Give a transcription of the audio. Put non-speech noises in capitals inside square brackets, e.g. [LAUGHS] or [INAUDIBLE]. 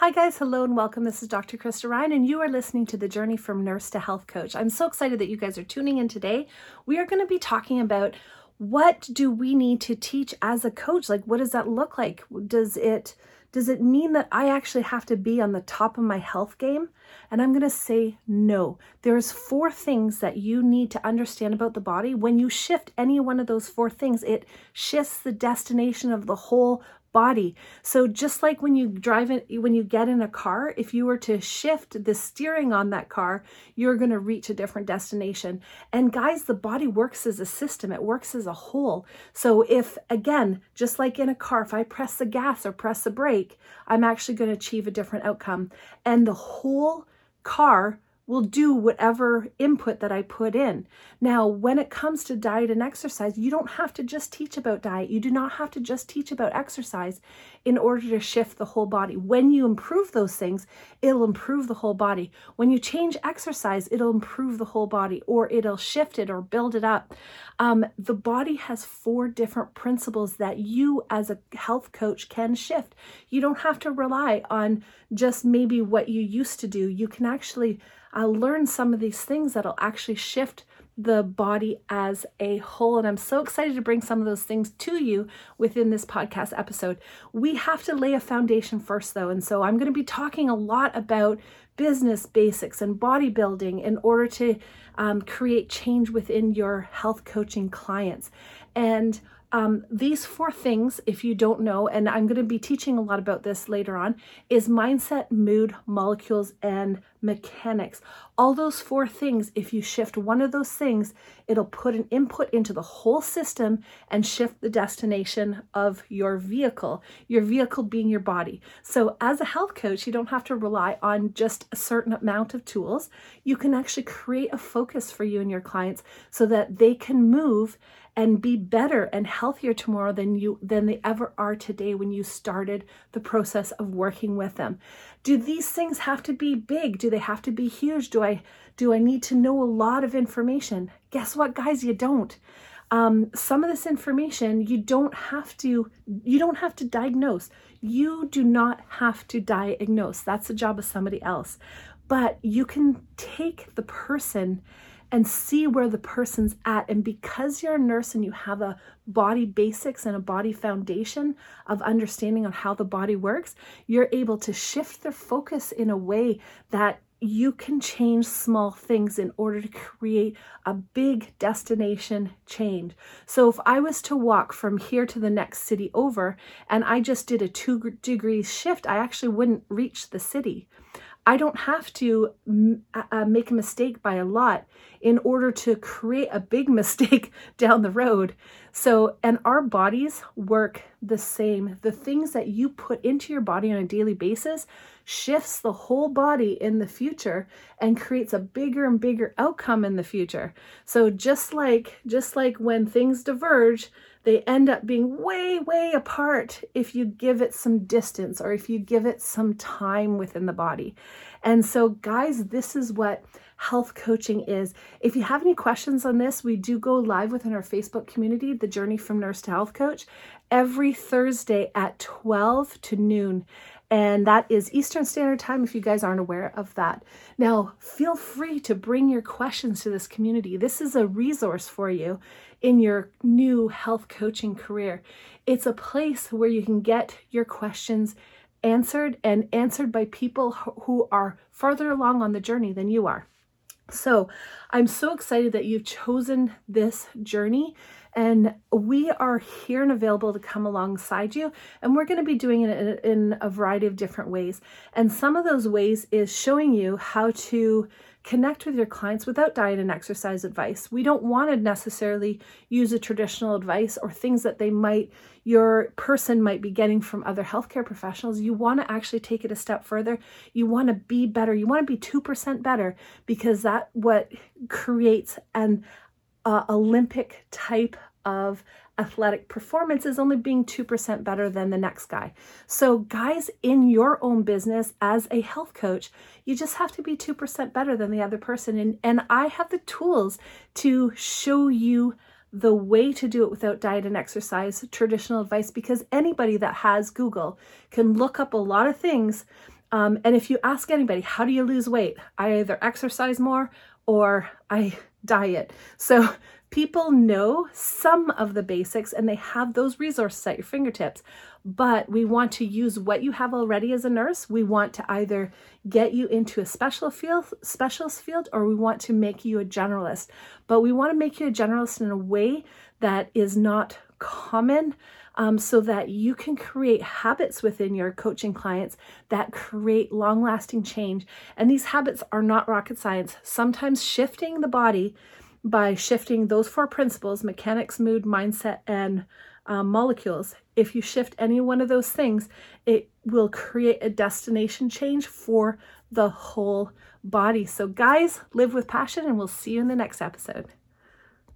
Hi, guys. Hello and welcome. This is Dr. Krista Ryan, and you are listening to the Journey from Nurse to Health Coach. I'm so excited that you guys are tuning in today. We are going to be talking about what do we need to teach as a coach? Like, what does that look like? Does it does it mean that I actually have to be on the top of my health game? And I'm going to say no. There's four things that you need to understand about the body. When you shift any one of those four things, it shifts the destination of the whole body. So just like when you drive in, when you get in a car, if you were to shift the steering on that car, you're going to reach a different destination. And guys, the body works as a system. It works as a whole. So if again, just like in a car, if I press the gas or press the brake, I'm actually going to achieve a different outcome. And the whole car will do whatever input that I put in. Now, when it comes to diet and exercise, you don't have to just teach about diet. You do not have to just teach about exercise in order to shift the whole body. When you improve those things, it'll improve the whole body. When you change exercise, it'll improve the whole body or it'll shift it or build it up. Um, the body has four different principles that you, as a health coach, can shift. You don't have to rely on just maybe what you used to do. You can actually I'll learn some of these things that'll actually shift the body as a whole. And I'm so excited to bring some of those things to you within this podcast episode. We have to lay a foundation first, though. And so I'm going to be talking a lot about business basics and bodybuilding in order to um, create change within your health coaching clients. And um, these four things, if you don't know, and I'm going to be teaching a lot about this later on, is mindset, mood, molecules, and mechanics. All those four things, if you shift one of those things, it'll put an input into the whole system and shift the destination of your vehicle, your vehicle being your body. So, as a health coach, you don't have to rely on just a certain amount of tools. You can actually create a focus for you and your clients so that they can move and be better and healthier tomorrow than you than they ever are today when you started the process of working with them. Do these things have to be big? Do they have to be huge? Do I do I need to know a lot of information? Guess what guys, you don't. Um, some of this information you don't have to you don't have to diagnose you do not have to diagnose that's the job of somebody else but you can take the person and see where the person's at. And because you're a nurse and you have a body basics and a body foundation of understanding on how the body works, you're able to shift their focus in a way that you can change small things in order to create a big destination change. So, if I was to walk from here to the next city over and I just did a two degrees shift, I actually wouldn't reach the city. I don't have to uh, make a mistake by a lot in order to create a big [LAUGHS] mistake down the road. So, and our bodies work the same. The things that you put into your body on a daily basis shifts the whole body in the future and creates a bigger and bigger outcome in the future. So just like just like when things diverge, they end up being way way apart if you give it some distance or if you give it some time within the body. And so guys, this is what health coaching is. If you have any questions on this, we do go live within our Facebook community, The Journey from Nurse to Health Coach, every Thursday at 12 to noon. And that is Eastern Standard Time if you guys aren't aware of that. Now, feel free to bring your questions to this community. This is a resource for you in your new health coaching career. It's a place where you can get your questions answered and answered by people who are further along on the journey than you are. So I'm so excited that you've chosen this journey and we are here and available to come alongside you. And we're going to be doing it in a variety of different ways. And some of those ways is showing you how to connect with your clients without diet and exercise advice. We don't want to necessarily use a traditional advice or things that they might your person might be getting from other healthcare professionals. You want to actually take it a step further. You want to be better. You want to be 2% better because that what creates an uh, Olympic type of athletic performance is only being 2% better than the next guy. So, guys, in your own business as a health coach, you just have to be 2% better than the other person. And, and I have the tools to show you the way to do it without diet and exercise, traditional advice, because anybody that has Google can look up a lot of things Um, and if you ask anybody, how do you lose weight? I either exercise more or I [LAUGHS] diet. So people know some of the basics and they have those resources at your fingertips. But we want to use what you have already as a nurse. We want to either get you into a special field, specialist field, or we want to make you a generalist. But we want to make you a generalist in a way that is not common um, so that you can create habits within your coaching clients that create long lasting change. And these habits are not rocket science. Sometimes shifting the body by shifting those four principles mechanics, mood, mindset, and um, molecules. If you shift any one of those things, it will create a destination change for the whole body. So, guys, live with passion, and we'll see you in the next episode.